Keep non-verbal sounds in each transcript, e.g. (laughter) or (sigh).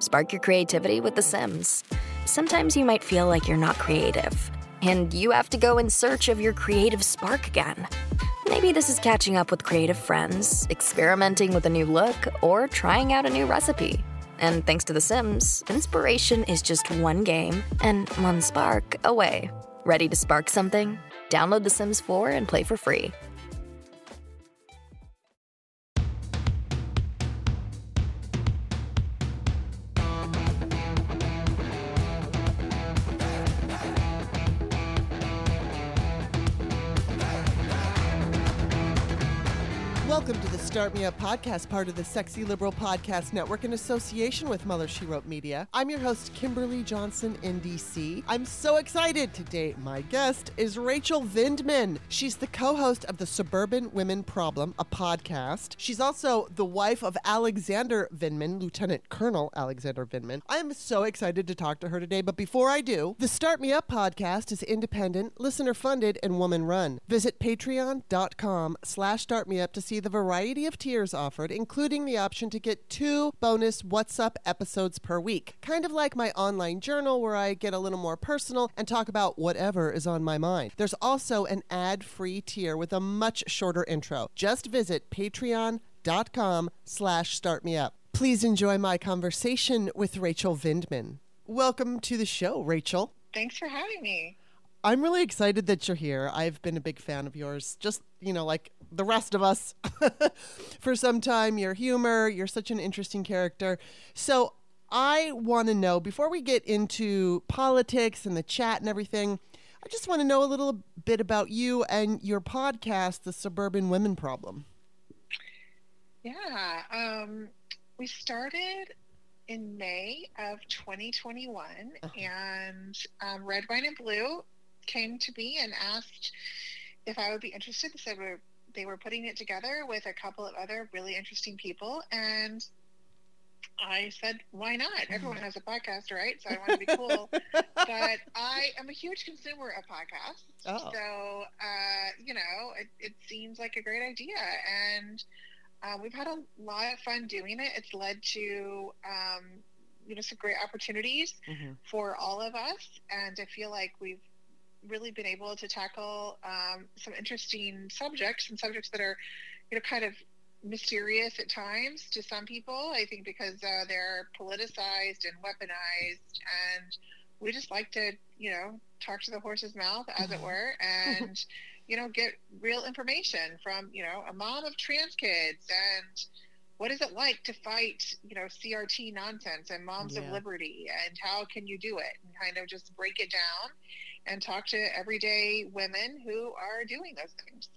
Spark your creativity with The Sims. Sometimes you might feel like you're not creative, and you have to go in search of your creative spark again. Maybe this is catching up with creative friends, experimenting with a new look, or trying out a new recipe. And thanks to The Sims, inspiration is just one game and one spark away. Ready to spark something? Download The Sims 4 and play for free. Start Me Up podcast, part of the Sexy Liberal Podcast Network in association with Mother She Wrote Media. I'm your host, Kimberly Johnson in DC. I'm so excited today. My guest is Rachel Vindman. She's the co host of the Suburban Women Problem, a podcast. She's also the wife of Alexander Vindman, Lieutenant Colonel Alexander Vindman. I am so excited to talk to her today, but before I do, the Start Me Up podcast is independent, listener funded, and woman run. Visit patreon.com slash startmeup to see the variety of tiers offered, including the option to get two bonus What's Up episodes per week. Kind of like my online journal where I get a little more personal and talk about whatever is on my mind. There's also an ad-free tier with a much shorter intro. Just visit patreon.com slash startmeup. Please enjoy my conversation with Rachel Vindman. Welcome to the show, Rachel. Thanks for having me. I'm really excited that you're here. I've been a big fan of yours, just, you know, like the rest of us (laughs) for some time. Your humor, you're such an interesting character. So I want to know before we get into politics and the chat and everything, I just want to know a little bit about you and your podcast, The Suburban Women Problem. Yeah. Um, we started in May of 2021, uh-huh. and um, Red, Wine, and Blue came to me and asked if I would be interested. They said we're, they were putting it together with a couple of other really interesting people, and I said, why not? Everyone has a podcast, right? So I want to be cool. (laughs) but I am a huge consumer of podcasts. Oh. So, uh, you know, it, it, seems like a great idea. And uh, we've had a lot of fun doing it. It's led to, um, you know, some great opportunities mm-hmm. for all of us. And I feel like we've really been able to tackle um, some interesting subjects and subjects that are, you know, kind of mysterious at times to some people. I think because uh, they're politicized and weaponized, and we just like to, you know, talk to the horse's mouth, as it were, and (laughs) you know, get real information from, you know, a mom of trans kids and what is it like to fight, you know, CRT nonsense and moms yeah. of liberty and how can you do it and kind of just break it down and talk to everyday women who are doing those things.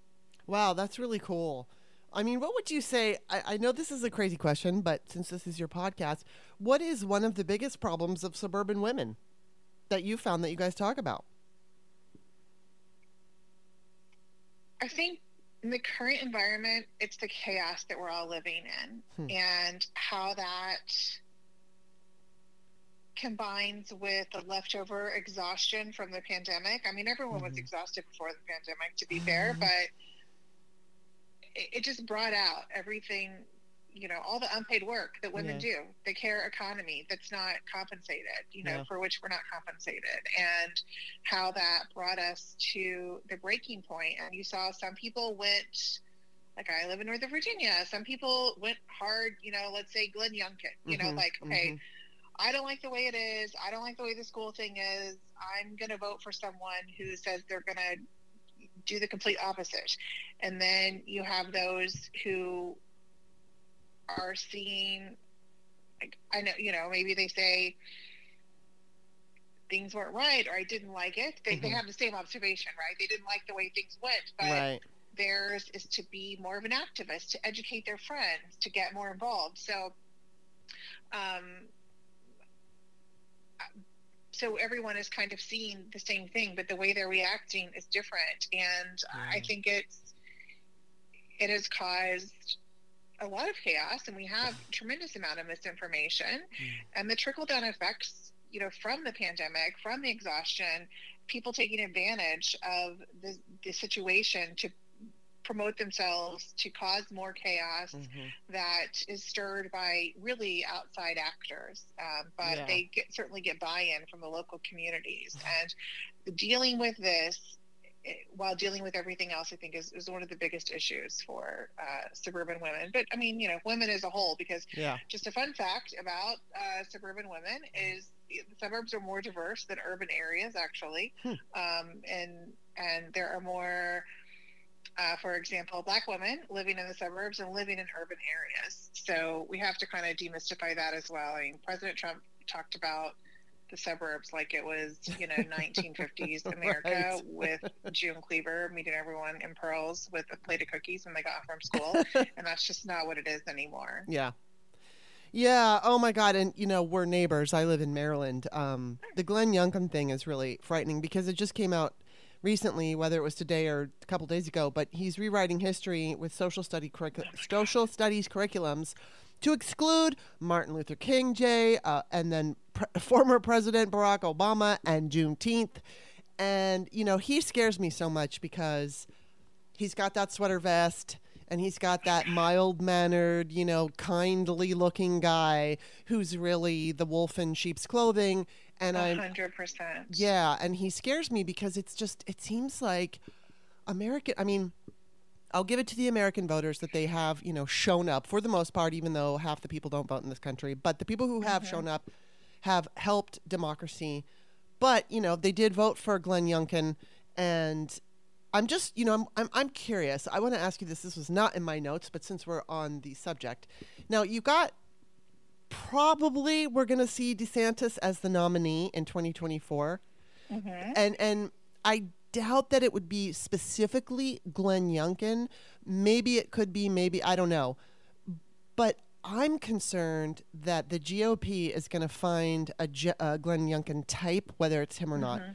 Wow, that's really cool. I mean, what would you say? I, I, know this is a crazy question, but since this is your podcast, what is one of the biggest problems of suburban women that you found that you guys talk about? I think in the current environment, it's the chaos that we're all living in hmm. and how that combines with the leftover exhaustion from the pandemic. I mean, everyone mm-hmm. was exhausted before the pandemic, to be fair, mm-hmm. but it, it, just brought out everything, you know, all the unpaid work that women yeah. do, the care economy that's not compensated, you know, yeah. for which we're not compensated, and how that brought us to the breaking point. And you saw some people went like I live in Northern Virginia. Some people went hard, you know, let's say Glenn Youngkin, you mm-hmm, know, like, okay, mm-hmm. I don't like the way it is. I don't like the way the school thing is. I'm going to vote for someone who says they're going to do the complete opposite. And then you have those who are seeing, like, I know, you know, maybe they say things weren't right or I didn't like it. They, mm-hmm. they have the same observation, right? They didn't like the way things went, but right. theirs is to be more of an activist, to educate their friends, to get more involved. So, so everyone is kind of seeing the same thing, but the way they're reacting is different. And I mm. think it's it has caused a lot of chaos, and we have (sighs) tremendous amount of misinformation, mm. and the trickle down effects, you know, from the pandemic, from the exhaustion, people taking advantage of the, the situation to promote themselves to cause more chaos Mhm. that is stirred by really outside actors, um, but Yeah. they get, certainly get buy-in from the local communities. (laughs) And dealing with this, eh, while dealing with everything else, I think is, is one of the biggest issues for uh, suburban women. But I mean, you know, women as a whole, because Yeah. just a fun fact about uh, suburban women is the suburbs are more diverse than urban areas, actually, Hmm. um, and and there are more uh, for example, black women living in the suburbs and living in urban areas. So we have to kind of demystify that as well. I mean, President Trump talked about the suburbs like it was, you know, (laughs) 1950s America Right. with June Cleaver meeting everyone in pearls with a plate of cookies when they got home from school. (laughs) and that's just not what it is anymore. Yeah. Yeah. Oh my God. And you know, we're neighbors. I live in Maryland. Um, the Glenn Youngkin thing is really frightening because it just came out recently, whether it was today or a couple days ago. But he's rewriting history with social study curricu- social studies curriculums to exclude Martin Luther King Day uh, and then pre- (laughs) former President Barack Obama and Juneteenth. And you know, he scares me so much because he's got that sweater vest and he's got that mild mannered, you know, kindly looking guy who's really the wolf in sheep's clothing. And A I'm, hundred percent. yeah, and he scares me because it's just, it seems like American, I mean, I'll give it to the American voters that they have, you know, shown up for the most part, even though half the people don't vote in this country. But the people who have mm-hmm. shown up have helped democracy. But, you know, they did vote for Glenn Youngkin. And I'm just, you know, I'm, I'm, I'm curious. I want to ask you this. This was not in my notes, but since we're on the subject. Now, you got probably we're going to see DeSantis as the nominee in 2024. Mm-hmm. And and I doubt that it would be specifically Glenn Youngkin. Maybe it could be, maybe I don't know. But I'm concerned that the GOP is going to find a, J- a Glenn Youngkin type, whether it's him or not, mm-hmm.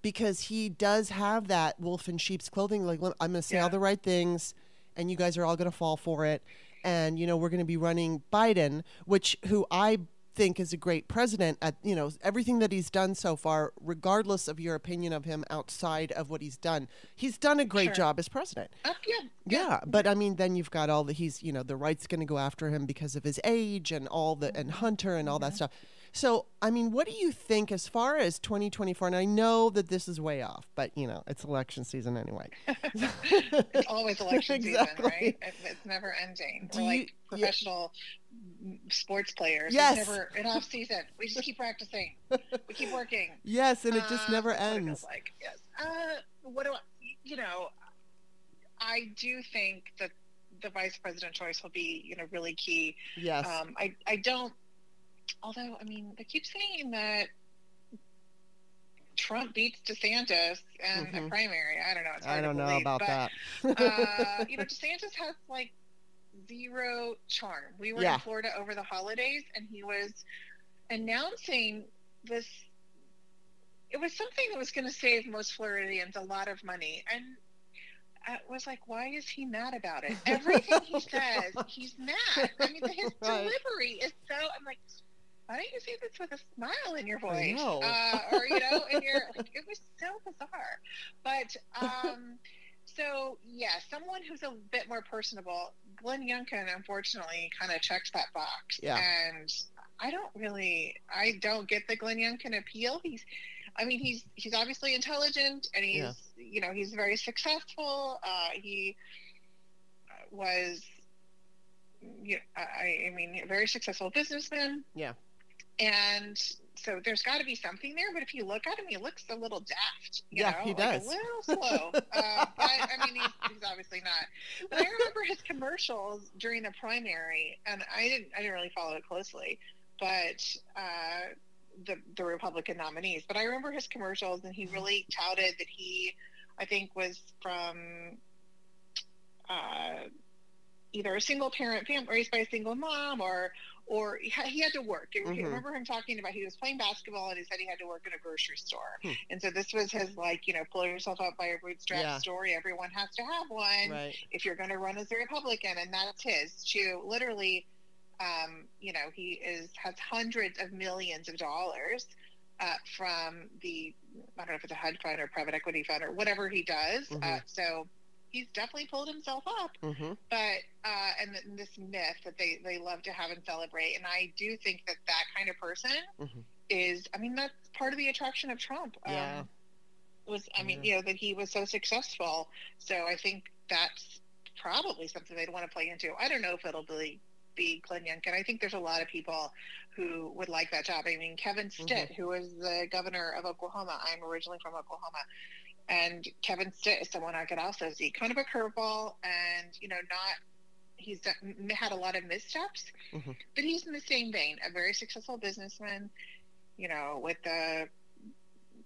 because he does have that wolf in sheep's clothing. Like, I'm going to say all the right things, and you guys are all going to fall for it. And you know, we're going to be running Biden, which who I think is a great president at you know everything that he's done so far regardless of your opinion of him outside of what he's done he's done a great Sure. job as president Uh, yeah. yeah, but I mean, then you've got all the he's you know the right's going to go after him because of his age and all the and Hunter and all that stuff. So I mean, what do you think as far as 2024? And I know that this is way off, but you know it's election season anyway. (laughs) It's always election Exactly. season, right? It's never ending. Do We're you- like professional m- sports players. Yes. It's never an off season. We just keep practicing. We keep working. (laughs) yes, and it just Uh, never ends. Like yes. Uh, what do I? You know, I do think that the vice president choice will be, you know, really key. Yes, Um, I I don't. Although I mean, they keep saying that Trump beats DeSantis in Mhm. a primary. I don't know. I don't know about but, that. uh, you know, (laughs) DeSantis has like zero charm. We were Yeah. in Florida over the holidays, and he was announcing this. It was something that was going to save most Floridians a lot of money, and I was like, why is he mad about it? (laughs) Everything he says, he's mad. I mean, his Right. delivery is so. I'm like. Why don't you say this with a smile in your voice? know. Uh, or you know, in your like, it was so bizarre. But um, so yeah, someone who's a bit more personable. Glenn Youngkin, unfortunately, kind of checks that box. Yeah. And I don't really, I don't get the Glenn Youngkin appeal. He's, I mean, he's he's obviously intelligent, and he's Yeah. you know he's very successful. Uh, he was, you I, I mean, a very successful businessman. Yeah. And so there's got to be something there. But if you look at him, he looks a little daft. You Yeah, know? he like does. A little slow. (laughs) uh, but I mean, he's, he's obviously not. But I remember his commercials during the primary, and I didn't. I didn't really follow it closely, but. Uh, the, the Republican nominees, but I remember his commercials, and he really touted that he, I think, was from uh, either a single parent family raised by a single mom or or he had, to work. I Mhm. remember him talking about he was playing basketball and he said he had to work in a grocery store. Hmm. And so this was his like, you know, pull yourself up by your bootstraps Yeah. story. Everyone has to have one Right. if you're going to run as a Republican, and that's his to literally, um, you know, he is has hundreds of millions of dollars uh, from the I don't know if it's a hedge fund or private equity fund or whatever he does. Uh, Mhm. so he's definitely pulled himself up, Mm-hmm. but uh, and th- this myth that they they love to have and celebrate, and I do think that that kind of person Mhm. is, I mean, that's part of the attraction of Trump. Yeah. Um, was I mean, Yeah. you know, that he was so successful. So I think that's probably something they'd want to play into. I don't know if it'll be be Glenn Youngkin. I think there's a lot of people who would like that job. I mean, Kevin Stitt, Mhm. who is the governor of Oklahoma. I'm originally from Oklahoma. And Kevin Stitt is someone I could also see. Kind of a curveball and, you know, not he's done- had a lot of missteps, Mhm. but he's in the same vein, a very successful businessman, you know, with a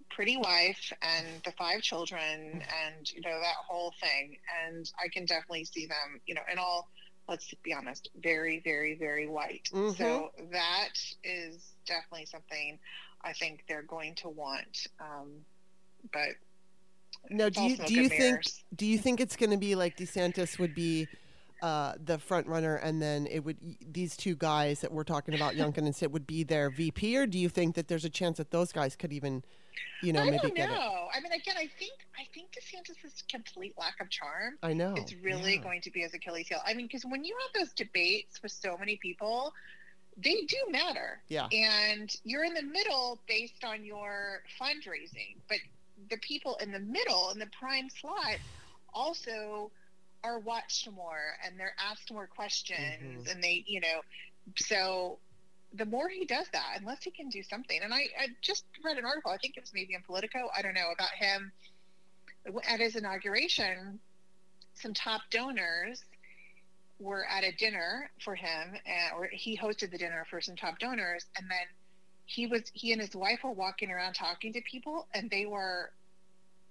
pretty wife and the five children and, you know, that whole thing. And I can definitely see them, you know, and all, let's be honest, very, very, very white. Mhm. So that is definitely something I think they're going to want. Um, but Now, do you do you think do you think it's going to be like DeSantis would be uh, the front runner, and then it would these two guys that we're talking about, (laughs) Youngkin and Stitt, would be their VP, or do you think that there's a chance that those guys could even, you know, I maybe don't get it? know. I mean, again, I think I think DeSantis' complete lack of charm I know. it's really yeah. going to be his Achilles heel. I mean, because when you have those debates with so many people, they do matter. Yeah. And you're in the middle based on your fundraising, but the people in the middle in the prime slot also are watched more and they're asked more questions Mhm. and they, you know, so the more he does that, unless he can do something, and I, I just read an article, I think it was maybe in Politico, I don't know, about him at his inauguration. Some top donors were at a dinner for him, and, or he hosted the dinner for some top donors, and then he was he and his wife were walking around talking to people, and they were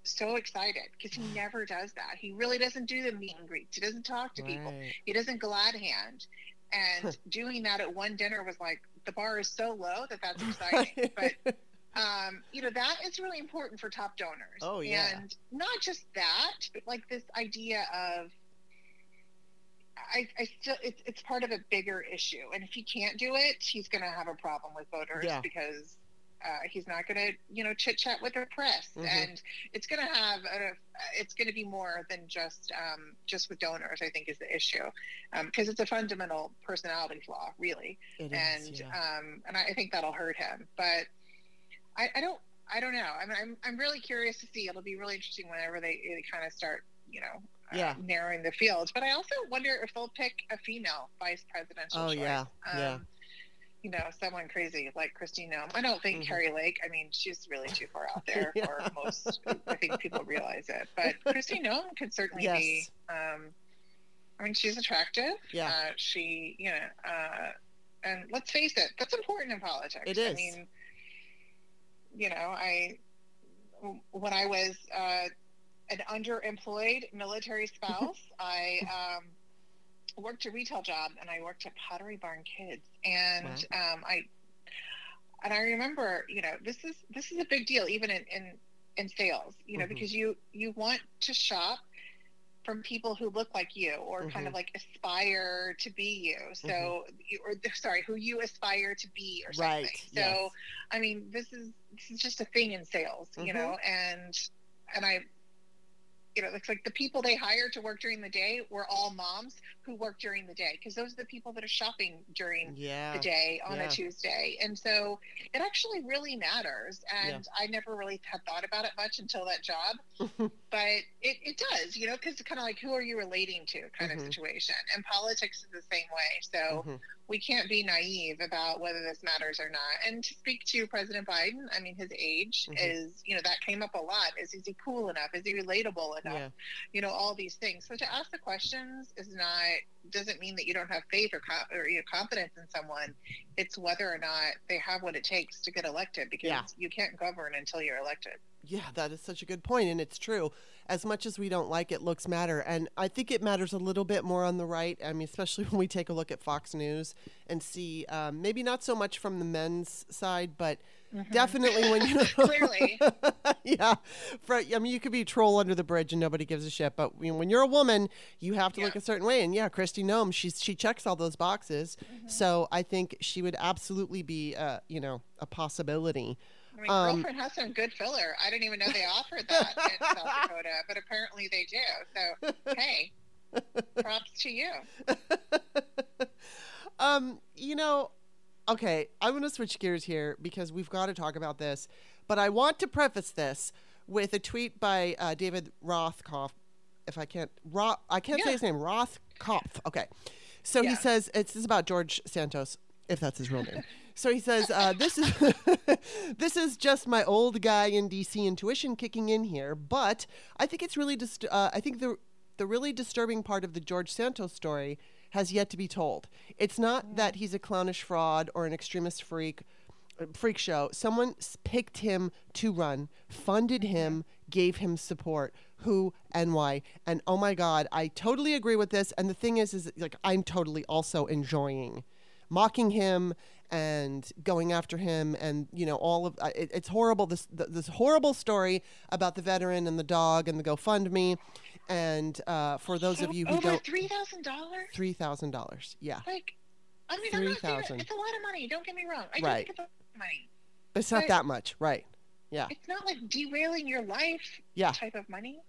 so excited because he (sighs) never does that. He really doesn't do the meet and greets. He doesn't talk to people. He doesn't glad hand. And (laughs) doing that at one dinner was like the bar is so low that that's (laughs) exciting. but um, you know that is really important for top donors. Oh, yeah. And not just that, but like this idea of I, I still it's it's part of a bigger issue. And if he can't do it, he's going to have a problem with voters Yeah. because uh, he's not going to you know chit chat with the press, Mhm. and it's going to have a, it's going to be more than just um, just with donors. I think is the issue because it's a fundamental personality flaw, really It is, and yeah. um, and I, I think that'll hurt him. But I, I don't I don't know. I mean, I'm I'm really curious to see. It'll be really interesting whenever they, they kind of start, you know, uh, Yeah. narrowing the field. But I also wonder if they'll pick a female vice presidential. Oh, choice. yeah, yeah. Um, You know, someone crazy like Kristi Noem. I don't think Mhm. Kari Lake. I mean, she's really too far out there (laughs) Yeah. for most. I think people realize it. But (laughs) Kristi Noem could certainly be. Yes. Um, I mean, she's attractive. Yeah. Uh, she, you know, uh, and let's face it, that's important in politics. It I mean, you know, I when I was uh, an underemployed military spouse, (laughs) I um, worked a retail job and I worked at Pottery Barn Kids, and um, I and I remember, you know, this is this is a big deal even in in, in sales, you know, Mhm. because you you want to shop from people who look like you or kind of Mhm. like aspire to be you. So, you, or sorry, who you aspire to be or something. Right, So, yes. I mean, this is this is just a thing in sales, you Mhm. know, and and I, you know, it's like the people they hired to work during the day were all moms who work during the day because those are the people that are shopping during yeah. the day on yeah. a Tuesday. And so it actually really matters. And I never really had thought about it much until that job. (laughs) but it, it does, you know, because it's kind of like who are you relating to kind Mhm. of situation. And politics is the same way. So Mhm. we can't be naive about whether this matters or not. And to speak to President Biden, I mean, his age Mhm. is, you know, that came up a lot. Is, is he cool enough? Is he relatable enough? Yeah. You know, all these things. So to ask the questions is not doesn't mean that you don't have faith or, co- or you know, confidence in someone. It's whether or not they have what it takes to get elected because Yeah. you can't govern until you're elected. Yeah, that is such a good point, and it's true. As much as we don't like it, looks matter, and I think it matters a little bit more on the right. I mean, especially (laughs) when we take a look at Fox News and see um, maybe not so much from the men's side, but mm-hmm. definitely when you (laughs) clearly, (laughs) yeah. For, I mean, you could be a troll under the bridge and nobody gives a shit, but when you're a woman, you have to yeah. look a certain way. And yeah, Kristi Noem, she's she checks all those boxes, mm-hmm. so I think she would absolutely be, uh, you know, a possibility. I mean, um, girlfriend has some good filler. I didn't even know they offered that (laughs) in South Dakota, but apparently they do. So hey, props to you. um, you know, okay, I'm going to switch gears here because we've got to talk about this, but I want to preface this with a tweet by uh, David Rothkopf. If I can't, Roth, I can't yeah. say his name. Rothkopf. Okay, so yeah. he says it's this is about George Santos, if that's his real name. (laughs) So he says, uh, "This is (laughs) this is just my old guy in DC intuition kicking in here, but I think it's really dist- uh, I think the the really disturbing part of the George Santos story has yet to be told. It's not that he's a clownish fraud or an extremist freak." Freak show. Someone picked him to run, funded him, gave him support. Who and why? And oh my God, I totally agree with this. And the thing is, is like I'm totally also enjoying mocking him and going after him and you know all of it, it's horrible this this horrible story about the veteran and the dog and the GoFundMe and uh, for those of you who over don't three thousand dollars? three thousand dollars yeah. Like I mean it's a lot of money don't get me wrong. I right. it's money. It's not but that much right yeah. It's not like derailing your life yeah. type of money.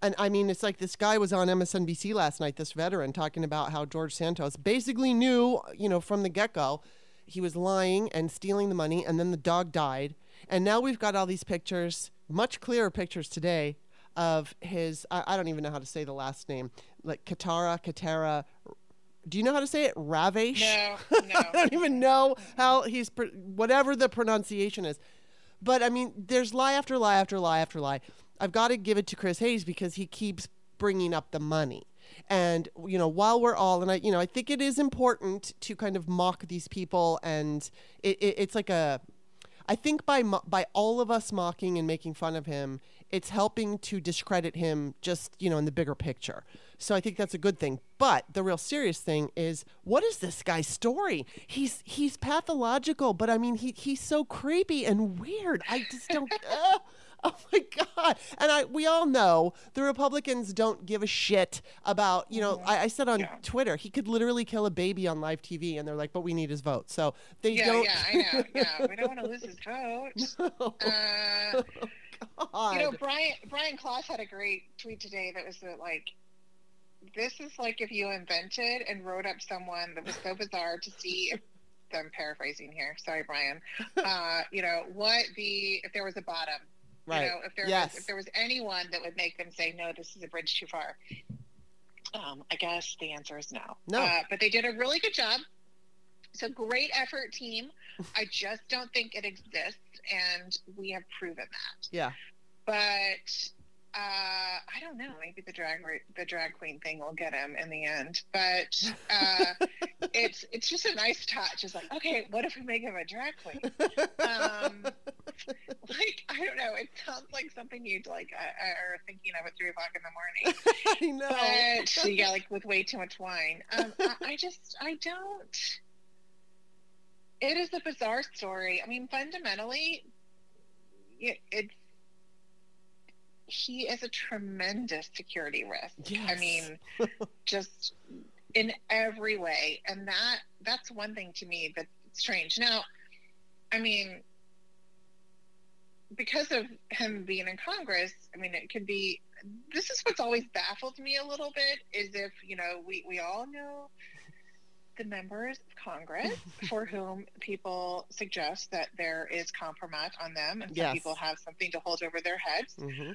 And I mean, it's like this guy was on MSNBC last night, this veteran, talking about how George Santos basically knew, you know, from the get go, he was lying and stealing the money, and then the dog died. And now we've got all these pictures, much clearer pictures today, of his, I, I don't even know how to say the last name, like Katara, Katara. Do you know how to say it? Ravesh? No, (laughs) no. I don't even know how he's, whatever the pronunciation is. But I mean, there's lie after lie after lie after lie. I've got to give it to Chris Hayes because he keeps bringing up the money. And you know, while we're all, and I, you know, I think it is important to kind of mock these people, and it, it, it's like a, I think by by all of us mocking and making fun of him, it's helping to discredit him just you know in the bigger picture. So I think that's a good thing. But the real serious thing is, what is this guy's story? He's he's pathological, but I mean, he he's so creepy and weird. I just don't. (laughs) uh, Oh my God. And I we all know the Republicans don't give a shit about, you know, mm-hmm. I, I, said on yeah. Twitter, he could literally kill a baby on live TV and they're like, but we need his vote. So they yeah, don't. Yeah, I know. Yeah, we don't want to lose his vote. (laughs) No. Uh, oh, you know, Brian, Brian Klaas had a great tweet today that was that, like, this is like if you invented and wrote up someone that was so bizarre to see if I'm paraphrasing here. Sorry, Brian. Uh, you know what the if there was a bottom Right. You know, if there yes. was if there was anyone that would make them say no, this is a bridge too far. Um, I guess the answer is no. No. Uh, but they did a really good job. So great effort, team. I just don't think it exists, and we have proven that. Yeah. But uh, I don't know. Maybe the drag the drag queen thing will get him in the end. But uh, (laughs) it's it's just a nice touch. It's like, okay, what if we make him a drag queen? Um, (laughs) like I don't know. It sounds like something you'd like uh, are thinking of at three o'clock in the morning. (laughs) I know. But yeah, like with way too much wine. Um, I, I just I don't. It is a bizarre story. I mean, fundamentally, it, it's he is a tremendous security risk. Yes. I mean, (laughs) just in every way, and that that's one thing to me that's strange. Now, I mean, because of him being in Congress, I mean, it could be. This is what's always baffled me a little bit is if you know we we all know the members of Congress for (laughs) whom people suggest that there is compromise on them, and some yes. people have something to hold over their heads. Mm-hmm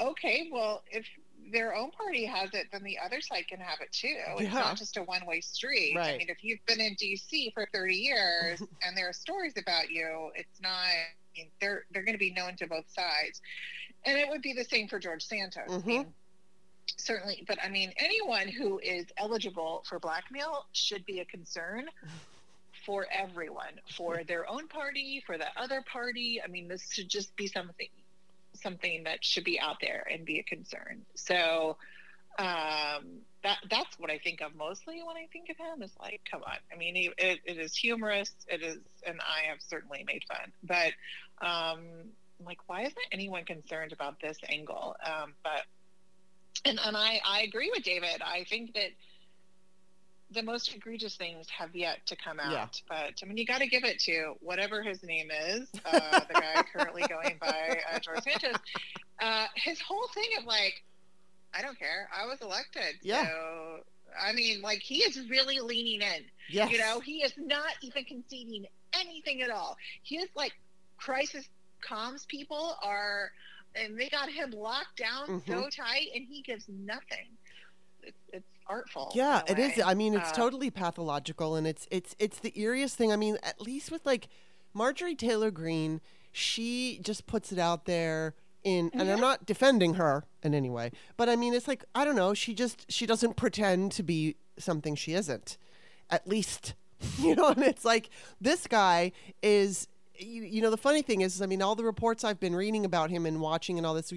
okay, well, if their own party has it, then the other side can have it too. It's yeah. not just a one way street. Right. I mean, if you've been in DC for 30 years (laughs) and there are stories about you, it's not, I mean, they're, they're going to be known to both sides. And it would be the same for George Santos. Mm-hmm. I mean, certainly, but I mean, anyone who is eligible for blackmail should be a concern for everyone, for their own party, for the other party. I mean, this should just be something something that should be out there and be a concern. So um, that that's what I think of mostly when I think of him. Is like, come on. I mean, it, it is humorous. It is, and I have certainly made fun. But um, like, why isn't anyone concerned about this angle? Um, but and and I I agree with David. I think that the most egregious things have yet to come out. Yeah. But I mean, you got to give it to whatever his name is, uh, the guy currently going by uh, George Santos. Uh, his whole thing of like, I don't care. I was elected. Yeah. So, I mean, like he is really leaning in. Yes. You know, he is not even conceding anything at all. His like crisis comms people are, and they got him locked down mm-hmm. so tight, and he gives nothing. It's, it's artful. Yeah, it is. I mean, it's uh, totally pathological, and it's it's it's the eeriest thing. I mean, at least with like Marjorie Taylor Greene, she just puts it out there in and I'm not defending her in any way, but I mean it's like I don't know, she just she doesn't pretend to be something she isn't. At least (laughs) you know, and it's like this guy is you, you know the funny thing is, I mean all the reports I've been reading about him and watching and all this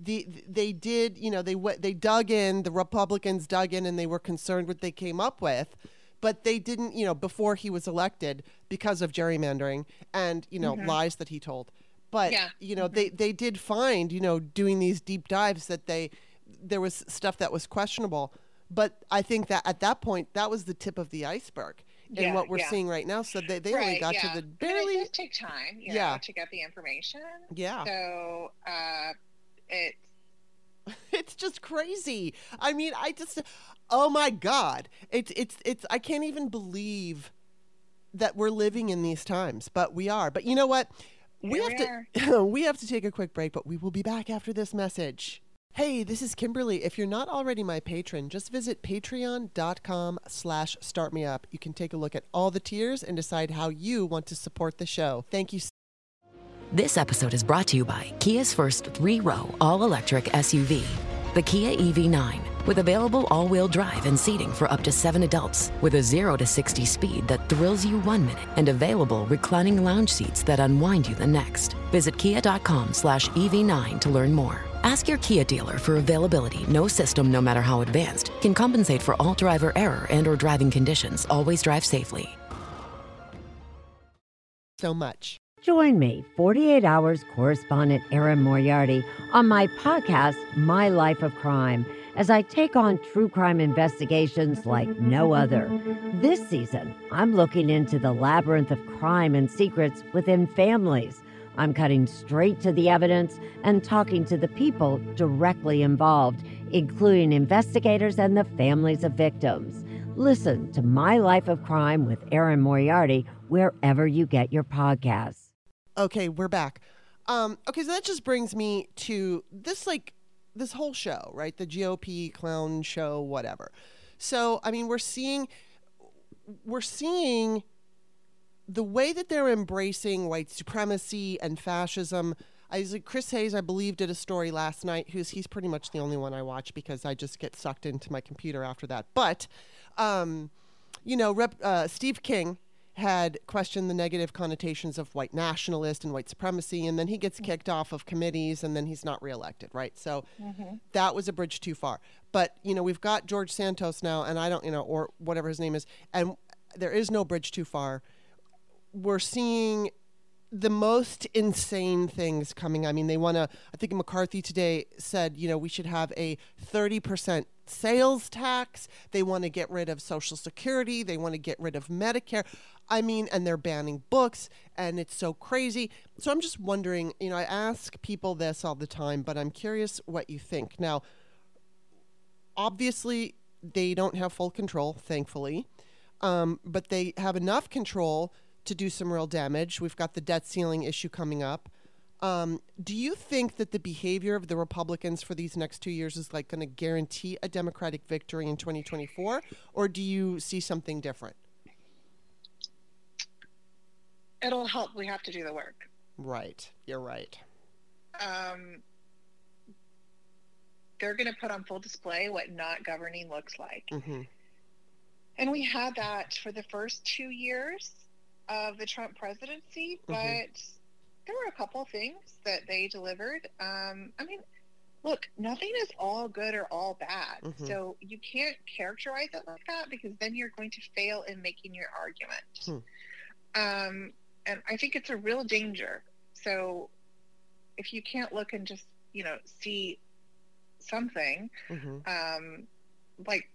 the they did, you know, they they dug in, the Republicans dug in and they were concerned what they came up with but they didn't, you know, before he was elected because of gerrymandering and, you know, mm-hmm. lies that he told. But yeah. you know, mm-hmm. they they did find, you know, doing these deep dives that they there was stuff that was questionable. But I think that at that point, that was the tip of the iceberg in yeah, what we're yeah. seeing right now. So they, they right, only got to the barely. it take time, yeah, know, to get the information. Yeah. So uh, it's (laughs) it's just crazy. I mean, I just oh my god, it's it's it's I can't even believe that we're living in these times, but we are. But you know what? we have to (laughs) we have to take a quick break, but we will be back after this message. Hey, this is Kimberly. If you're not already my patron, just visit patreon.com slash startmeup. You can take a look at all the tiers and decide how you want to support the show. Thank you. This episode is brought to you by Kia's first three-row all-electric SUV, the Kia EV9. With available all wheel drive and seating for up to seven adults, with a 0 to 60 speed that thrills you one minute, and available reclining lounge seats that unwind you the next. Visit kia.com slash EV9 to learn more. Ask your Kia dealer for availability. No system, no matter how advanced, can compensate for all driver error and or driving conditions. Always drive safely. So much. Join me, 48 Hours correspondent Erin Moriarty, on my podcast, My Life of Crime as I take on true crime investigations like no other. This season, I'm looking into the labyrinth of crime and secrets within families. I'm cutting straight to the evidence and talking to the people directly involved, including investigators and the families of victims. Listen to My Life of Crime with Erin Moriarty wherever you get your podcasts. Okay, we're back. Um, okay, so that just brings me to this like this whole show, right? The GOP clown show, whatever. So, I mean, we're seeing we're seeing the way that they're embracing white supremacy and fascism. I was like, Chris Hayes, I believe, did a story last night. Who's he's pretty much the only one I watch because I just get sucked into my computer after that. But, um, you know, Rep, uh, Steve King had questioned the negative connotations of white nationalist and white supremacy, and then he gets kicked off of committees, and then he's not reelected, right? So mm-hmm. that was a bridge too far. But you know, we've got George Santos now, and I don't, you know, or whatever his name is, and there is no bridge too far. We're seeing the most insane things coming. I mean, they want to. I think McCarthy today said, you know, we should have a 30% sales tax. They want to get rid of Social Security. They want to get rid of Medicare. I mean, and they're banning books, and it's so crazy. So I'm just wondering, you know, I ask people this all the time, but I'm curious what you think. Now, obviously, they don't have full control, thankfully, um, but they have enough control to do some real damage. We've got the debt ceiling issue coming up. Um, do you think that the behavior of the Republicans for these next two years is like going to guarantee a Democratic victory in 2024, or do you see something different? it'll help. We have to do the work. Right. You're right. Um, they're going to put on full display what not governing looks like. Mm-hmm. And we had that for the first two years of the Trump presidency, mm-hmm. but there were a couple things that they delivered. Um, I mean, look, nothing is all good or all bad. Mhm. So you can't characterize it like that because then you're going to fail in making your argument. Um, and I think it's a real danger. So if you can't look and just, you know, see something, hmm um, like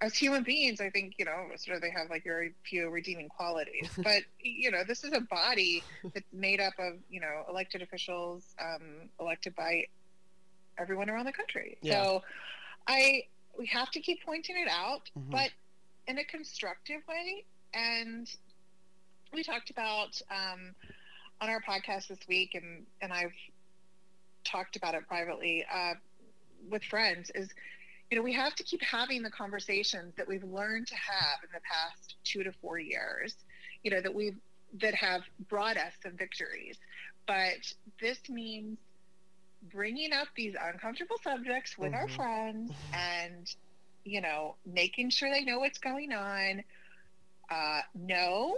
as human beings, I think you know, sort of they have like very few redeeming qualities. (laughs) but you know, this is a body that's made up of you know elected officials, um, elected by everyone around the country. Yeah. So I we have to keep pointing it out, Mhm. but in a constructive way. And we talked about um, on our podcast this week, and and I've talked about it privately uh, with friends. Is you know we have to keep having the conversations that we've learned to have in the past two to four years. You know that we've that have brought us some victories, but this means bringing up these uncomfortable subjects with our Mhm. friends and you know making sure they know what's going on uh no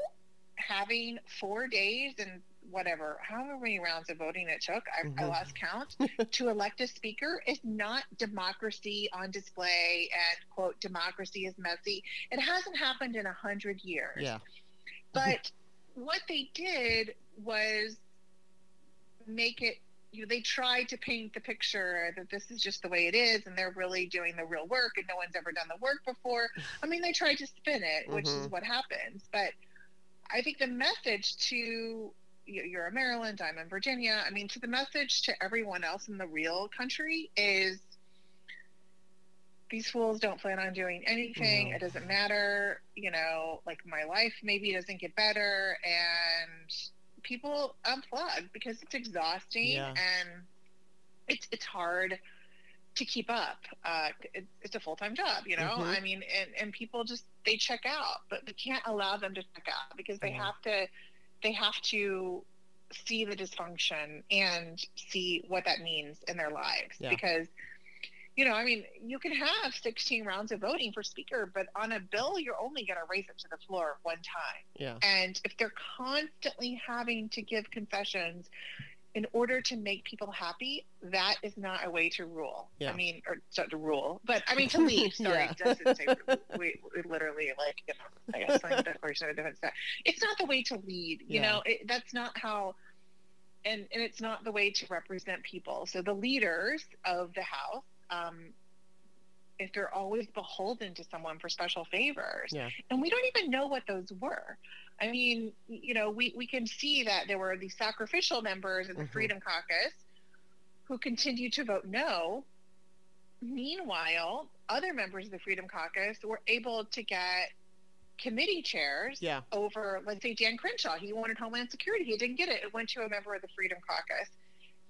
having four days and whatever however many rounds of voting it took I, I Mhm. lost count (laughs) to elect a speaker is not democracy on display and quote democracy is messy it hasn't happened in a hundred years Yeah. but what they did was make it you know, they tried to paint the picture that this is just the way it is and they're really doing the real work and no one's ever done the work before i mean they tried to spin it which is Mhm. what happens but i think the message to you're in maryland i'm in virginia i mean to the message to everyone else in the real country is these fools don't plan on doing anything. No. It doesn't matter. You know, like my life maybe doesn't get better, and people unplug because it's exhausting Yeah. and it's it's hard to keep up. Uh, it, it's a full time job, you know. Mhm. I mean, and and people just they check out, but we can't allow them to check out because they Mhm. have to they have to see the dysfunction and see what that means in their lives Yeah. because you know, I mean, you can have 16 rounds of voting for speaker, but on a bill, you're only going to raise it to the floor one time. Yeah. And if they're constantly having to give concessions in order to make people happy, that is not a way to rule. Yeah. I mean, or not to rule, but I mean to (laughs) lead. Sorry, Yeah. doesn't say we, we literally like you know, I guess like the of. It's not the way to lead. You Yeah. know, it, that's not how. And, and it's not the way to represent people. So the leaders of the House, um, if they're always beholden to someone for special favors, Yeah. and we don't even know what those were. I mean, you know, we, we can see that there were these sacrificial members in the Mhm. Freedom Caucus who continued to vote no. Meanwhile, other members of the Freedom Caucus were able to get committee chairs Yeah. over, let's say, Dan Crenshaw. He wanted Homeland Security. He didn't get it. It went to a member of the Freedom Caucus.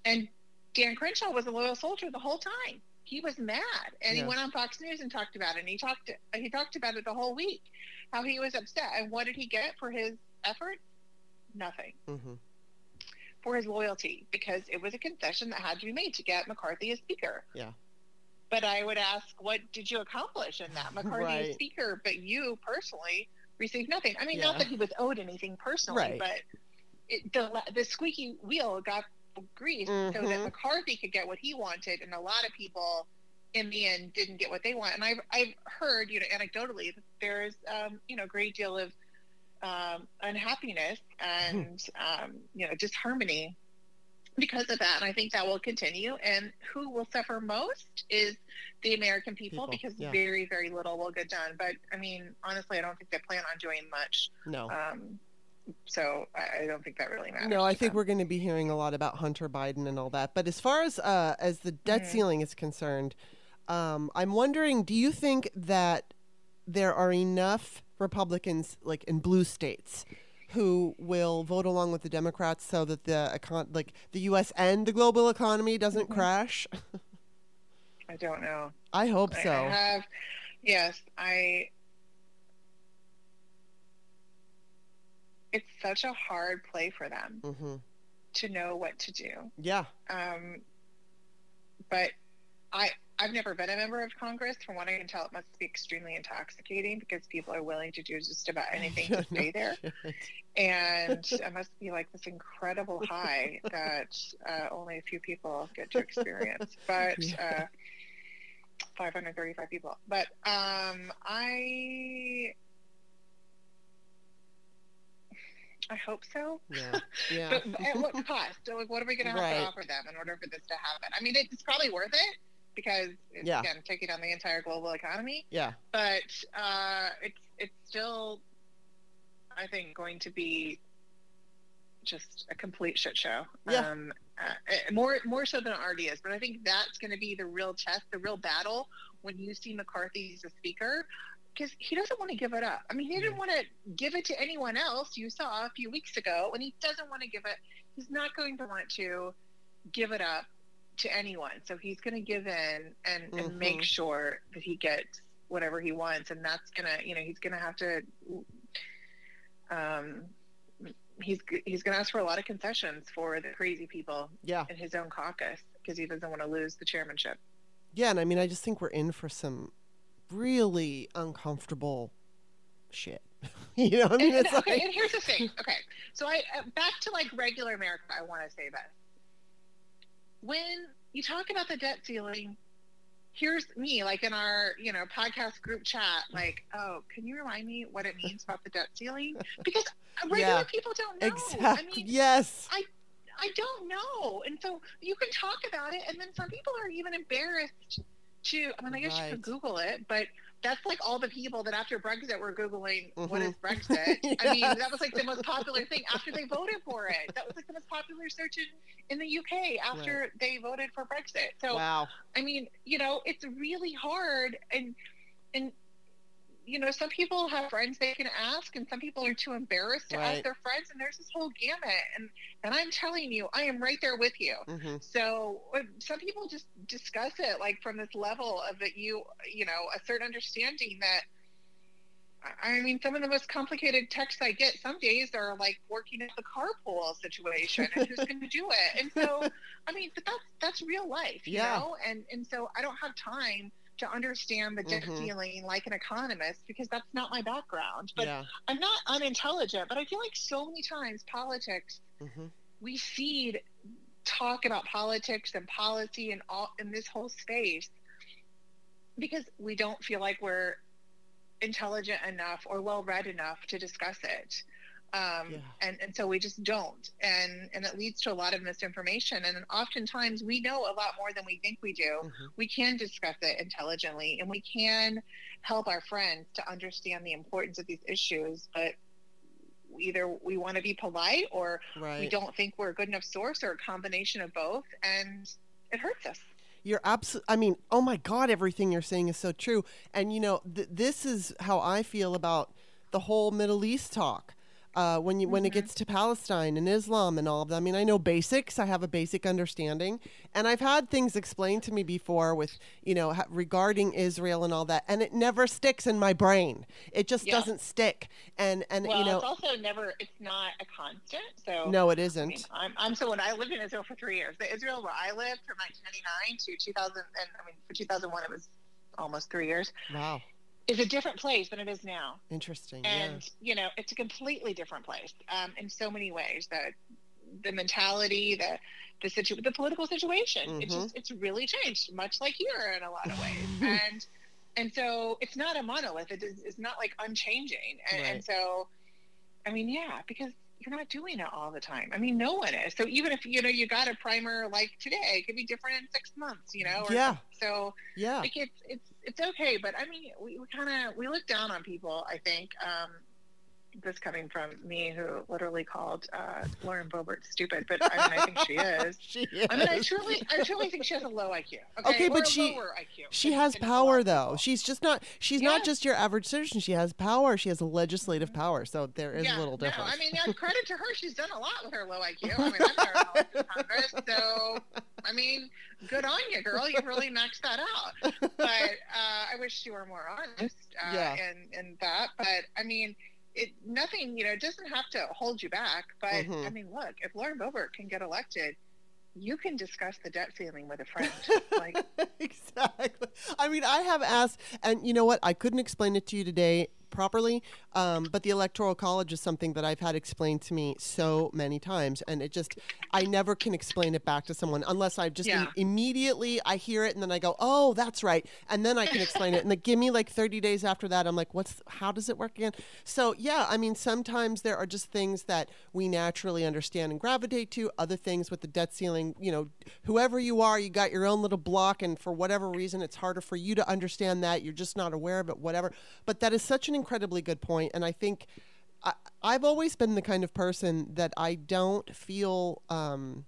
And Dan Crenshaw was a loyal soldier the whole time. He was mad, and Yeah. he went on Fox News and talked about it. And he talked he talked about it the whole week, how he was upset. And what did he get for his effort? Nothing hmm for his loyalty, because it was a concession that had to be made to get McCarthy as Speaker. Yeah. But I would ask, what did you accomplish in that? McCarthy Right. as Speaker, but you personally received nothing. I mean, Yeah. not that he was owed anything personally, Right. but it, the the squeaky wheel got greased so that Mhm. McCarthy could get what he wanted, and a lot of people in the end didn't get what they want. And I've I've heard, you know, anecdotally that there's um, you know a great deal of um, unhappiness and um, you know disharmony because of that. And I think that will continue. And who will suffer most is the American people, People, because yeah. very very little will get done. But I mean, honestly, I don't think they plan on doing much. No. Um, so I, don't think that really matters. No, I think them. we're going to be hearing a lot about Hunter Biden and all that. But as far as uh, as the debt Mhm. ceiling is concerned, um, I'm wondering: Do you think that there are enough Republicans, like in blue states, who will vote along with the Democrats so that the econ- like the U.S. and the global economy doesn't Mhm. crash? (laughs) I don't know. I hope I- so. I have, yes, I. It's such a hard play for them hmm to know what to do. Yeah. Um, but I, I've never been a member of Congress. From what I can tell, it must be extremely intoxicating because people are willing to do just about anything to (laughs) stay there. And (laughs) it must be like this incredible high (laughs) that uh, only a few people get to experience. But uh, 535 people. But um, I. I hope so. Yeah. (laughs) Yeah. but at what cost? So, like, what are we going to have Right. to offer them in order for this to happen? I mean, it's probably worth it because it's Yeah. again taking on the entire global economy. yeah. But uh, it's it's still, I think, going to be just a complete shit show. Yeah. Um, uh, more more so than it already is. But I think that's going to be the real test, the real battle when you see McCarthy as a speaker. Because he doesn't want to give it up. I mean, he didn't want to give it to anyone else. You saw a few weeks ago, and he doesn't want to give it. He's not going to want to give it up to anyone. So he's going to give in and, and Mhm. make sure that he gets whatever he wants, and that's gonna, you know, he's gonna have to. Um, he's he's gonna ask for a lot of concessions for the crazy people Yeah. in his own caucus because he doesn't want to lose the chairmanship. Yeah. And I mean, I just think we're in for some really uncomfortable shit. (laughs) you know, I mean, and, it's okay, like, and here's the thing. Okay, so I uh, back to like regular America. I want to say this: when you talk about the debt ceiling, here's me, like in our you know podcast group chat, like, oh, can you remind me what it means about the debt ceiling? Because regular Yeah, people don't know. exactly. I mean, yes. I i don't know. And so you can talk about it, and then some people are even embarrassed to. I mean, I guess you Right. could Google it, but that's like all the people that after Brexit were Googling, what Mhm. is (laughs) Brexit? I mean, that was like the most popular thing after they voted for it. That was like the most popular search in, in the UK after they voted for Brexit. So, wow. I mean, you know, it's really hard. And, and, you know, some people have friends they can ask, and some people are too embarrassed to Right. ask their friends. And there's this whole gamut. And and I'm telling you, I am right there with you. hmm So uh, some people just discuss it like from this level of that you you know a certain understanding that. I I mean, some of the most complicated texts I get some days are like working at the carpool situation and who's going to do it. And so, (laughs) I mean, but that's that's real life, you Yeah. know. And and so I don't have time to understand the debt Mhm. ceiling like an economist because that's not my background. But yeah. I'm not unintelligent. But I feel like so many times politics hmm we feed talk about politics and policy and all in this whole space because we don't feel like we're intelligent enough or well read enough to discuss it um, Yeah. and, and so we just don't and and it leads to a lot of misinformation and oftentimes we know a lot more than we think we do Mhm. we can discuss it intelligently and we can help our friends to understand the importance of these issues but either we want to be polite or Right. we don't think we're a good enough source or a combination of both and it hurts us You're absolutely, I mean, oh my God, everything you're saying is so true. And, you know, th- this is how I feel about the whole Middle East talk. Uh, when you when it gets to Palestine and Islam and all of that, I mean, I know basics. I have a basic understanding, and I've had things explained to me before with you know ha- regarding Israel and all that, and it never sticks in my brain. It just Yeah. doesn't stick. And and well you know, it's also never it's not a constant so no, it I isn't. mean, I'm, I'm someone I lived in Israel for three years. The Israel where I lived from 1999 to 2000, and I mean for 2001 it was almost three years. Wow, Is a different place than it is now, interesting. and you know it's a completely different place um, in so many ways. The the mentality, the the situ- the political situation. It's Mhm. just it's really changed, much like here in a lot of ways, (laughs) and and so it's not a monolith. It is, it's not like unchanging, and, Right. and so I mean, yeah, because you're not doing it all the time. I mean, no one is. So even if you know you got a primer like today, it could be different in six months. You know, or Yeah. So Yeah, like it's it's it's okay, but I mean, we, we kind of we look down on people. I think um, this coming from me, who literally called uh, Lauren Boebert stupid, but I mean, I think she is. (laughs) she is. I mean, I truly, I truly think she has a low IQ. Okay, Okay, but she- lower IQ She has power though. She's just not she's not just your average citizen. She has power. She has legislative power. So there is yeah, a little difference. No, I mean, yeah, (laughs) credit to her. She's done a lot with her low IQ. I mean, I'm to Congress, so I mean, good on you, girl. You really maxed that out. But uh, I wish you were more honest uh, Yeah. in in that. But I mean, it nothing. You know, it doesn't have to hold you back. But Mhm. I mean, look, if Lauren Boebert can get elected. you can discuss the debt ceiling with a friend. (laughs) Like (laughs) exactly. I mean, I have asked, and you know what? I couldn't explain it to you today properly, um, but the electoral college is something that I've had explained to me so many times, and it just I never can explain it back to someone unless I just Yeah. im- immediately I hear it and then I go, oh, that's right, and then I can explain it, and then give me like 30 days after that, I'm like, what's how does it work again? So yeah, I mean, sometimes there are just things that we naturally understand and gravitate to. Other things with the debt ceiling, you know, whoever you are, you got your own little block, and for whatever reason, it's harder for you to understand that. You're just not aware of it, whatever. But that is such an incredibly good point, and I think I, I've always been the kind of person that I don't feel. Um,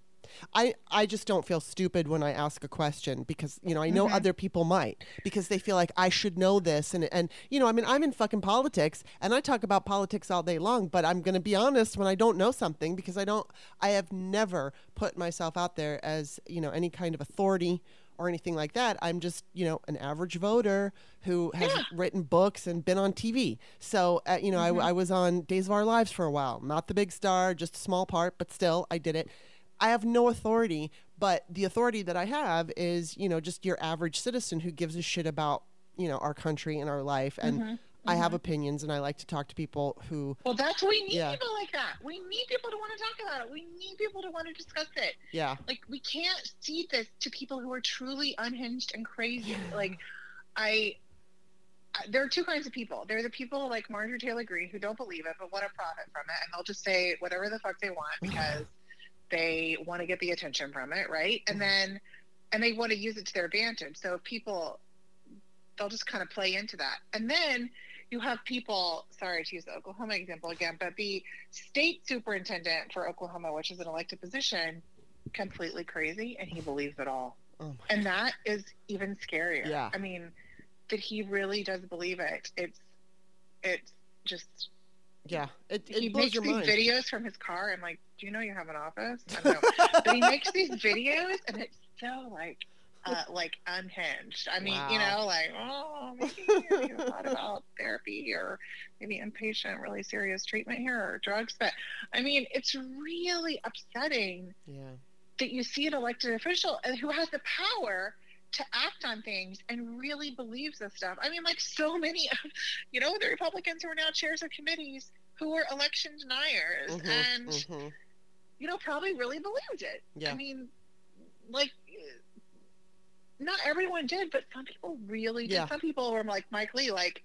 I, I just don't feel stupid when I ask a question because you know I know other people might because they feel like I should know this and and you know I mean I'm in fucking politics and I talk about politics all day long but I'm gonna be honest when I don't know something because I don't I have never put myself out there as you know any kind of authority or anything like that. I'm just, you know, an average voter who has written books and been on TV. So, uh, you know, I, I was on Days of Our Lives for a while. Not the big star, just a small part, but still, I did it. I have no authority, but the authority that I have is, you know, just your average citizen who gives a shit about, you know, our country and our life. And I have mm-hmm. opinions and I like to talk to people who, Well, that's we need Yeah. people like that. We need people to want to talk about it. We need people to want to discuss it. yeah, Like we can't see this to people who are truly unhinged and crazy. Like I, I there are two kinds of people. There are the people like Marjorie Taylor Greene who don't believe it but want to profit from it, and they'll just say whatever the fuck they want because they want to get the attention from it, right? And then, and they want to use it to their advantage. So if people, they'll just kind of play into that, and then you have people sorry to use the oklahoma example again but the state superintendent for oklahoma which is an elected position completely crazy and he believes it all oh and that is even scarier Yeah. i mean that he really does believe it it's it's just yeah, it, he it blows makes your these mind. videos from his car I'm like do you know you have an office I don't know. but he makes these (laughs) videos and it's so like uh, like unhinged. I mean, you know, like oh, maybe you thought about therapy or maybe inpatient, really serious treatment here or drugs. But I mean, it's really upsetting yeah, that you see an elected official who has the power to act on things and really believes this stuff. I mean, like so many of, you know, the Republicans who are now chairs of committees who were election deniers Mhm, and, mhm. you know, probably really believed it. Yeah. I mean, like, not everyone did, but some people really did. Yeah. Some people were like Mike Lee, like,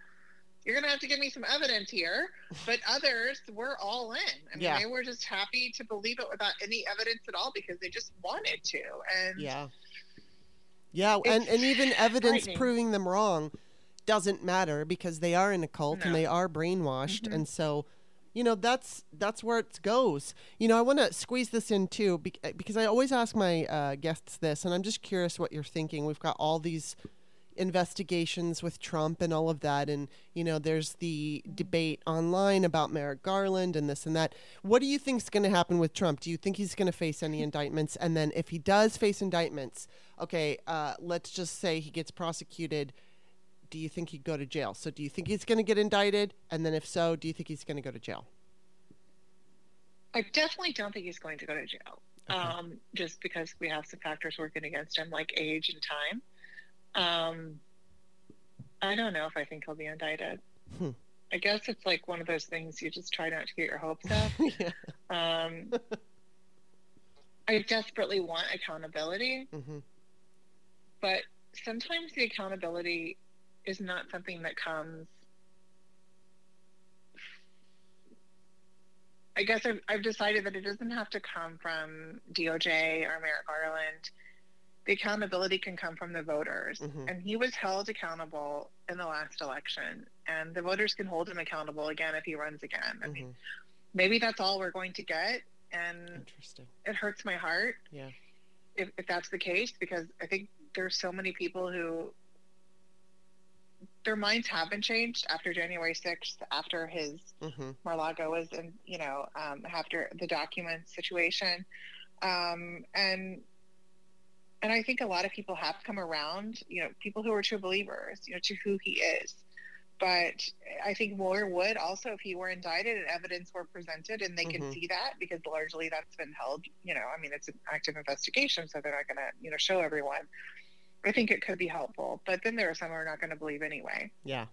you're gonna have to give me some evidence here. But (laughs) others were all in. I mean, Yeah. they were just happy to believe it without any evidence at all because they just wanted to. And Yeah. Yeah, and, and even evidence proving them wrong doesn't matter because they are in a cult No. and they are brainwashed. Mhm. And so, you know, that's that's where it goes. You know, I want to squeeze this in too because I always ask my uh, guests this, and I'm just curious what you're thinking. We've got all these investigations with Trump and all of that. And, you know, there's the debate online about Merrick Garland and this and that. What do you think is going to happen with Trump? Do you think he's going to face any indictments? And then if he does face indictments, okay, uh, let's just say he gets prosecuted. Do you think he'd go to jail? So do you think he's going to get indicted? And then if so, do you think he's going to go to jail? I definitely don't think he's going to go to jail. Um, just because we have some factors working against him, like age and time. Um, I don't know if I think he'll be indicted. Hmm. I guess it's like one of those things you just try not to get your hopes up. (laughs) yeah. Um, I desperately want accountability, hmm but sometimes the accountability is not something that comes. I guess I've, I've decided that it doesn't have to come from DOJ or Merrick Garland. The accountability can come from the voters. Mhm. And he was held accountable in the last election. And the voters can hold him accountable again if he runs again. I mean, hmm maybe that's all we're going to get. And Interesting. it hurts my heart Yeah. if, if that's the case because i think there's so many people who their minds have been changed after january 6th after his hmm mar-lago was in you know um, after the document situation um, and and i think a lot of people have come around you know people who are true believers you know to who he is but I think more would also if he were indicted and evidence were presented and they Mhm. could see that because largely that's been held, you know, I mean, it's an active investigation, so they're not going to, you know, show everyone. I think it could be helpful, but then there are some who are not going to believe anyway. Yeah.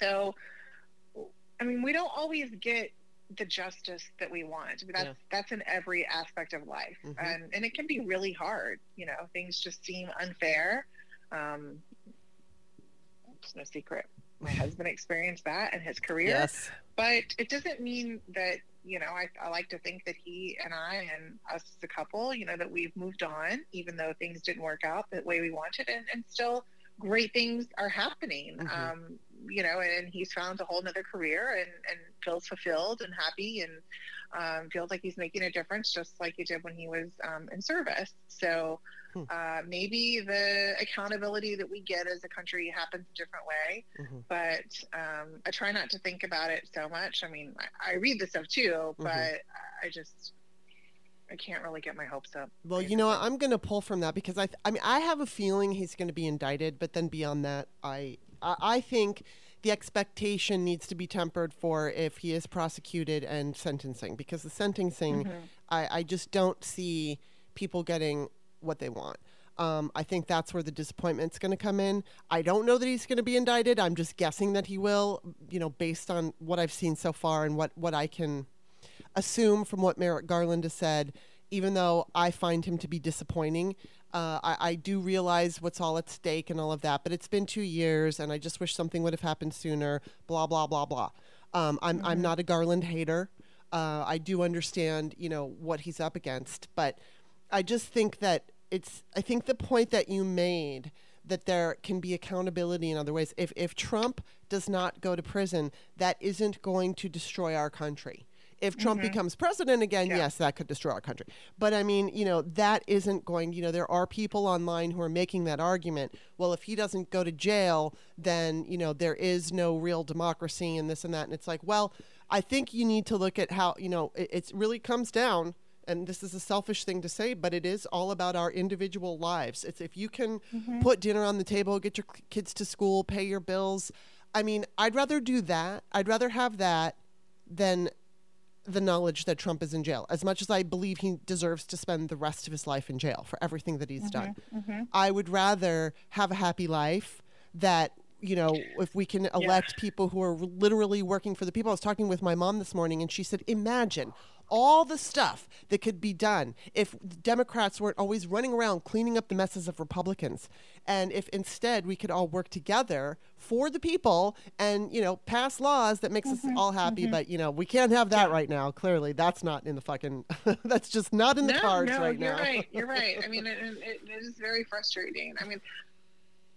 So, I mean, we don't always get the justice that we want. That's Yeah. that's in every aspect of life, Mhm. and and it can be really hard. You know, things just seem unfair. Um, it's no secret. My (laughs) husband experienced that in his career, Yes. but it doesn't mean that you know. I, I like to think that he and I and us as a couple, you know, that we've moved on, even though things didn't work out the way we wanted, and, and still great things are happening. Mhm. Um, you know, and he's found a whole nother career and, and feels fulfilled and happy and um, feels like he's making a difference, just like he did when he was um, in service. So Hmm. uh, maybe the accountability that we get as a country happens a different way. Mhm. But um, I try not to think about it so much. I mean, I, I read the stuff too, but Mhm. I just I can't really get my hopes up. Well, you know. I'm going to pull from that because I, th- I mean, I have a feeling he's going to be indicted, but then beyond that, I, I, I think the expectation needs to be tempered for if he is prosecuted and sentencing, because the sentencing, I, I just don't see people getting what they want. Um, I think that's where the disappointment's going to come in. I don't know that he's going to be indicted. I'm just guessing that he will, you know, based on what I've seen so far and what, what I can assume from what Merrick Garland has said, even though I find him to be disappointing, uh, I, I do realize what's all at stake and all of that. But it's been two years, and I just wish something would have happened sooner. Blah blah blah blah. Um, I'm I'm not a Garland hater. Uh, I do understand, you know, what he's up against, but I just think that it's. I think the point that you made that there can be accountability in other ways. If if Trump does not go to prison, that isn't going to destroy our country. If Trump mm-hmm. becomes president again, yes, that could destroy our country. But I mean, you know, that isn't going, you know, there are people online who are making that argument. Well, if he doesn't go to jail, then, you know, there is no real democracy and this and that. And it's like, well, I think you need to look at how, you know, it, it really comes down and this is a selfish thing to say, but it is all about our individual lives. It's if you can mm-hmm. put dinner on the table, get your kids to school, pay your bills. I mean, I'd rather do that. I'd rather have that than the knowledge that Trump is in jail. As much as I believe he deserves to spend the rest of his life in jail for everything that he's done, mm-hmm, mm-hmm. I would rather have a happy life that you know, if we can elect people who are literally working for the people. I was talking with my mom this morning and she said, imagine all the stuff that could be done if Democrats weren't always running around cleaning up the messes of Republicans. And if instead we could all work together for the people and, you know, pass laws that makes us mm-hmm, all happy. Mm-hmm. But, you know, we can't have that right now. Clearly, that's not in the fucking, (laughs) that's just not in the no, cards no, right you're now. right. You're right. I mean, (laughs) it, it, it is very frustrating. I mean,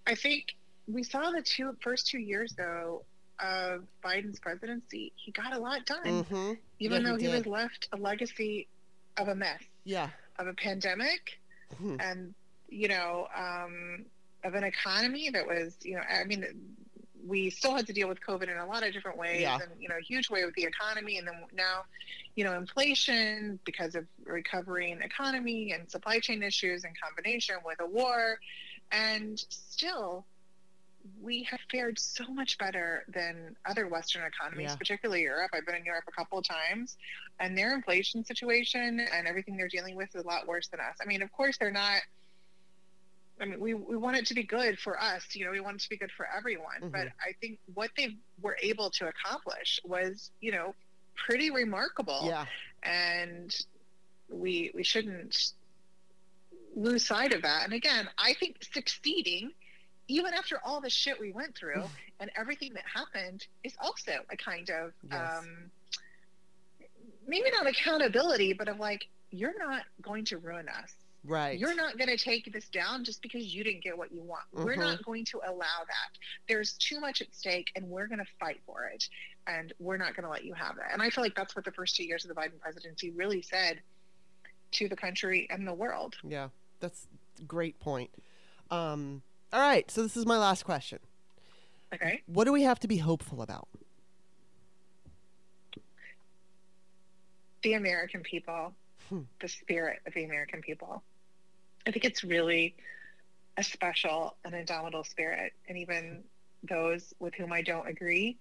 I think we saw the two first two years though of Biden's presidency. He got a lot done, hmm even Yeah, though he he, was left a legacy of a mess, Yeah. of a pandemic, Mhm. and you know, um, of an economy that was, you know, I mean. We still had to deal with COVID in a lot of different ways, Yeah. and you know, a huge way with the economy, and then now, you know, inflation because of recovering economy and supply chain issues in combination with a war, and still, we have fared so much better than other Western economies, Yeah. particularly Europe. I've been in Europe a couple of times, and their inflation situation and everything they're dealing with is a lot worse than us. I mean, of course, they're not. I mean, we, we want it to be good for us, you know, we want it to be good for everyone. Mm-hmm. But I think what they were able to accomplish was, you know, pretty remarkable Yeah. and we we shouldn't lose sight of that. And again, I think succeeding, even after all the shit we went through (sighs) and everything that happened, is also a kind of Yes. um, maybe not accountability, but of like you're not going to ruin us. Right. You're not going to take this down just because you didn't get what you want. We're Mhm. not going to allow that. There's too much at stake, and we're going to fight for it. And we're not going to let you have that. And I feel like that's what the first two years of the Biden presidency really said to the country and the world. Yeah, that's a great point. Um, all right, so this is my last question. Okay. What do we have to be hopeful about? The American people, Hmm. the spirit of the American people. I think it's really a special and indomitable spirit. And even those with whom I don't agree.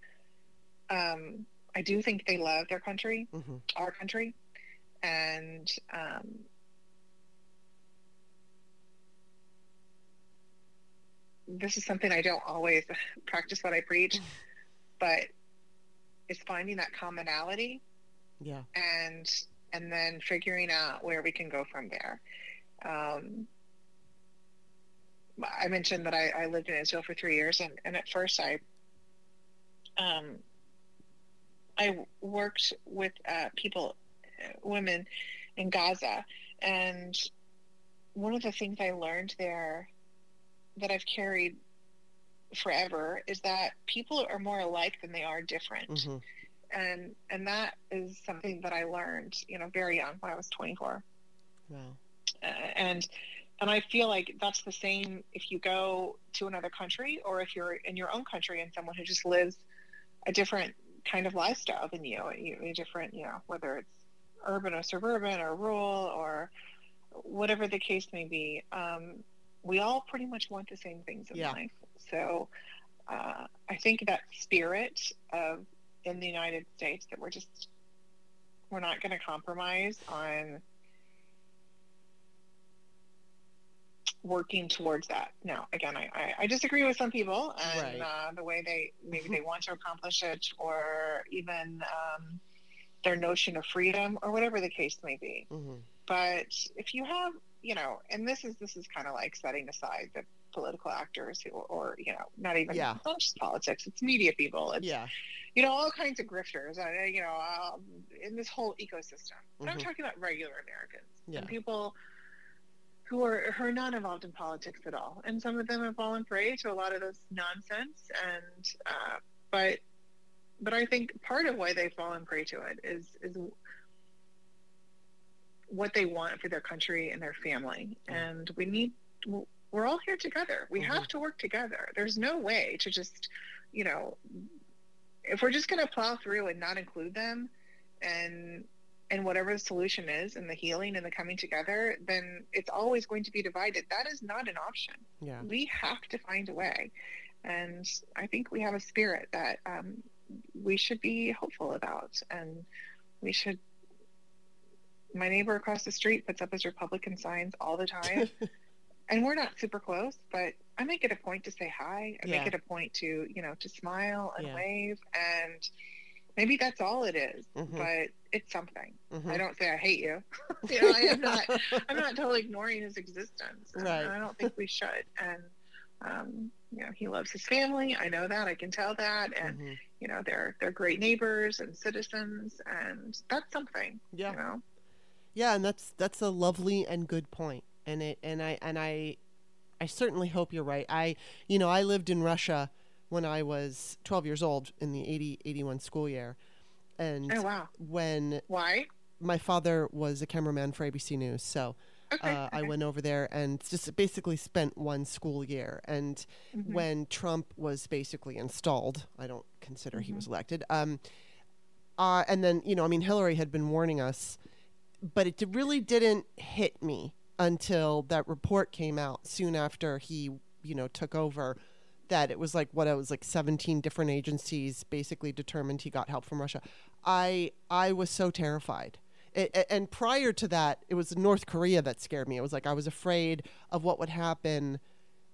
Um, I do think they love their country, hmm our country, and um, this is something I don't always practice what I preach, but it's finding that commonality Yeah. and and then figuring out where we can go from there. Um, I mentioned that I, I lived in Israel for three years, and, and at first I um, I worked with uh, people, uh, women in Gaza, and one of the things I learned there that I've carried forever is that people are more alike than they are different hmm and and that is something that I learned, you know, very young when I was 24. Wow. Uh, and and I feel like that's the same if you go to another country or if you're in your own country and someone who just lives a different kind of lifestyle than you, you a different, you know, whether it's urban or suburban or rural or whatever the case may be. Um, we all pretty much want the same things in Yeah. life. So uh, I think that spirit of in the United States that we're just we're not going to compromise on working towards that. Now, again, I, I, I disagree with some people and Right. uh, the way they maybe they want to accomplish it, or even um, their notion of freedom, or whatever the case may be. hmm But if you have, you know, and this is this is kind of like setting aside the political actors who, or you know, not even Yeah. not just politics; it's media people. It's Yeah. you know, all kinds of grifters, uh, you know, um, in this whole ecosystem. But I'm Mhm. talking about regular Americans Yeah. and people who are who are not involved in politics at all, and some of them have fallen prey to a lot of this nonsense. And uh, but but I think part of why they've fallen prey to it is is what they want for their country and their family, and we need. We're all here together. We Mhm. have to work together. There's no way to just, you know, if we're just going to plow through and not include them and and whatever the solution is and the healing and the coming together then it's always going to be divided that is not an option Yeah. we have to find a way and i think we have a spirit that um, we should be hopeful about and we should my neighbor across the street puts up his republican signs all the time (laughs) and we're not super close but i make it a point to say hi i Yeah. make it a point to you know to smile and Yeah. wave and maybe that's all it is, Mhm. but it's something Mhm. i don't say i hate you (laughs) (laughs) you know i am not i'm not totally ignoring his existence Right. i don't think we should and um you know he loves his family i know that i can tell that and Mhm. you know they're they're great neighbors and citizens and that's something Yeah. you know Yeah, and that's that's a lovely and good point. And it and I and I I certainly hope you're right. I you know, I lived in Russia when I was 12 years old in the 80 81 school year. And oh wow when why my father was a cameraman for ABC News, so okay, uh, I went over there and just basically spent one school year. And Mhm. when Trump was basically installed, I don't consider he Mm-hmm. was elected. Um, uh, and then you know, I mean, Hillary had been warning us, but it really didn't hit me until that report came out soon after he, you know, took over. That it was like what it was like 17 different agencies basically determined he got help from Russia. I I was so terrified. A- and prior to that, it was North Korea that scared me. It was like I was afraid of what would happen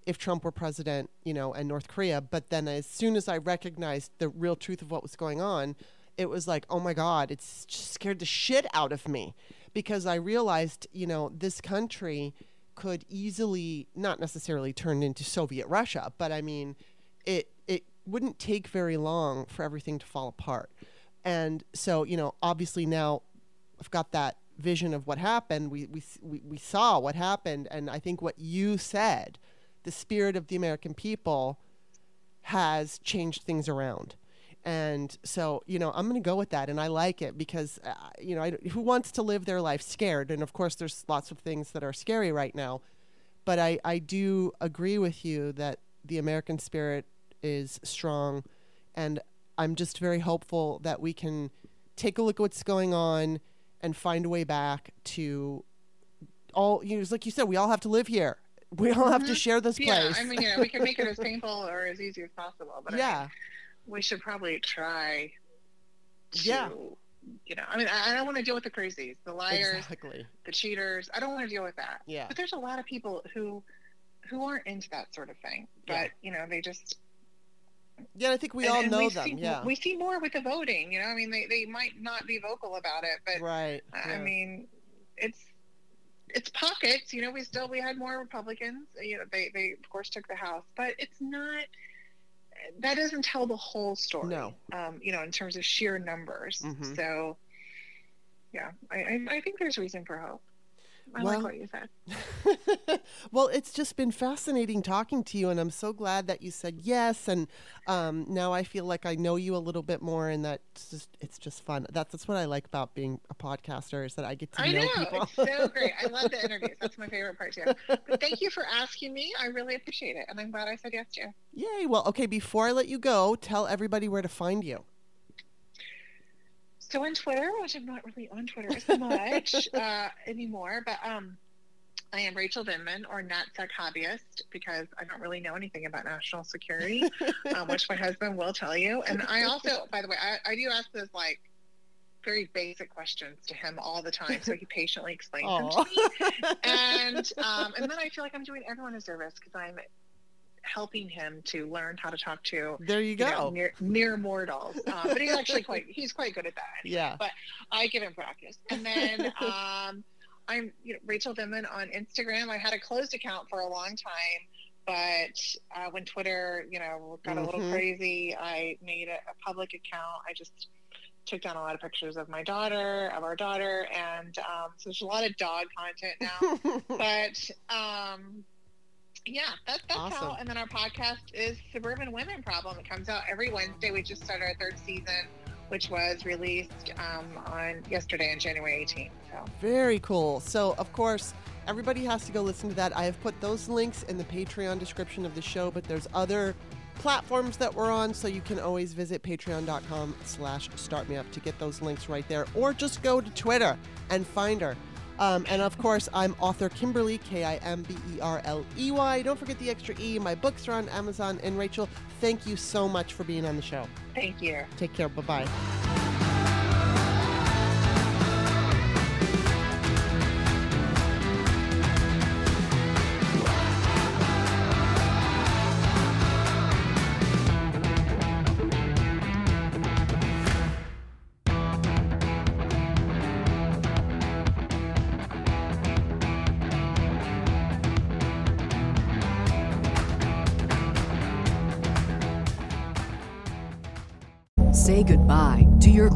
if Trump were president, you know, and North Korea. But then as soon as I recognized the real truth of what was going on, it was like, oh my God, it's scared the shit out of me because I realized, you know, this country could easily not necessarily turn into Soviet Russia, but I mean, it it wouldn't take very long for everything to fall apart. And so, you know, obviously now I've got that vision of what happened. We, we, we, we saw what happened. And I think what you said, the spirit of the American people has changed things around. And so, you know, I'm going to go with that. And I like it because, uh, you know, I, who wants to live their life scared? And of course, there's lots of things that are scary right now. But I, I do agree with you that the American spirit is strong. And I'm just very hopeful that we can take a look at what's going on and find a way back to all, you know, it's like you said, we all have to live here. We all have to Mhm. share this Yeah, place. I mean, you know, we can make it as painful or as easy as possible, but I mean, (laughs) yeah. We should probably try to, Yeah. you know, I mean, I, I don't want to deal with the crazies, the liars, Exactly. the cheaters. I don't want to deal with that. Yeah. But there's a lot of people who who aren't into that sort of thing. But Yeah. you know, they just Yeah, I think we and- all and know we them. See, yeah. we see more with the voting. You know, I mean, they they might not be vocal about it, but right. I mean, it's it's pockets. You know, we still we had more Republicans. You know, they they of course took the House, but it's not. That doesn't tell the whole story. No. Um, you know, in terms of sheer numbers. Mhm. So, yeah, I, I I think there's reason for hope. I Well- like what you said. (laughs) well, it's just been fascinating talking to you, and I'm so glad that you said yes. And um, now I feel like I know you a little bit more, and that's just it's just fun. That's that's what I like about being a podcaster is that I get to I know, know people. it's so great. I love the (laughs) interviews. That's my favorite part too. But thank you for asking me. I really appreciate it, and I'm glad I said yes to you. Yay! Well, okay. Before I let you go, tell everybody where to find you. So on Twitter, which I'm not really on Twitter as much (laughs) uh, anymore, but um, I am Rachel Vindman or NatSec hobbyist because I don't really know anything about national security, (laughs) um, which my husband will tell you. And I also, by the way, I, I do ask those like very basic questions to him all the time, so he patiently explains them to (laughs) me. And um, and then I feel like I'm doing everyone a service because I'm helping him to learn how to talk to there you you know, go. near mere mortals. Um, (laughs) but he's actually quite he's quite good at that. yeah. But i give him practice. And then (laughs) um, I'm you know, Rachel Vindman on Instagram. I had a closed account for a long time, but uh, when Twitter, you know, got a little Mhm. crazy, I made a, a public account. I just took down a lot of pictures of my daughter, of our daughter, and um, so there's a lot of dog content now. (laughs) but um, yeah, that, that's how. And then our podcast is Suburban Women Problem. It comes out every Wednesday. We just started our third season, which was released um, on yesterday on January 18th. So Very cool. So, of course, everybody has to go listen to that. I have put those links in the Patreon description of the show, but there's other platforms that we're on, so you can always visit patreon.com slash startmeup to get those links right there, or just go to Twitter and find her. Um, and of course, I'm author Kimberly, K I M B E R L E Y. Don't forget the extra E. My books are on Amazon. And Rachel, thank you so much for being on the show. thank you. Take care. Bye bye.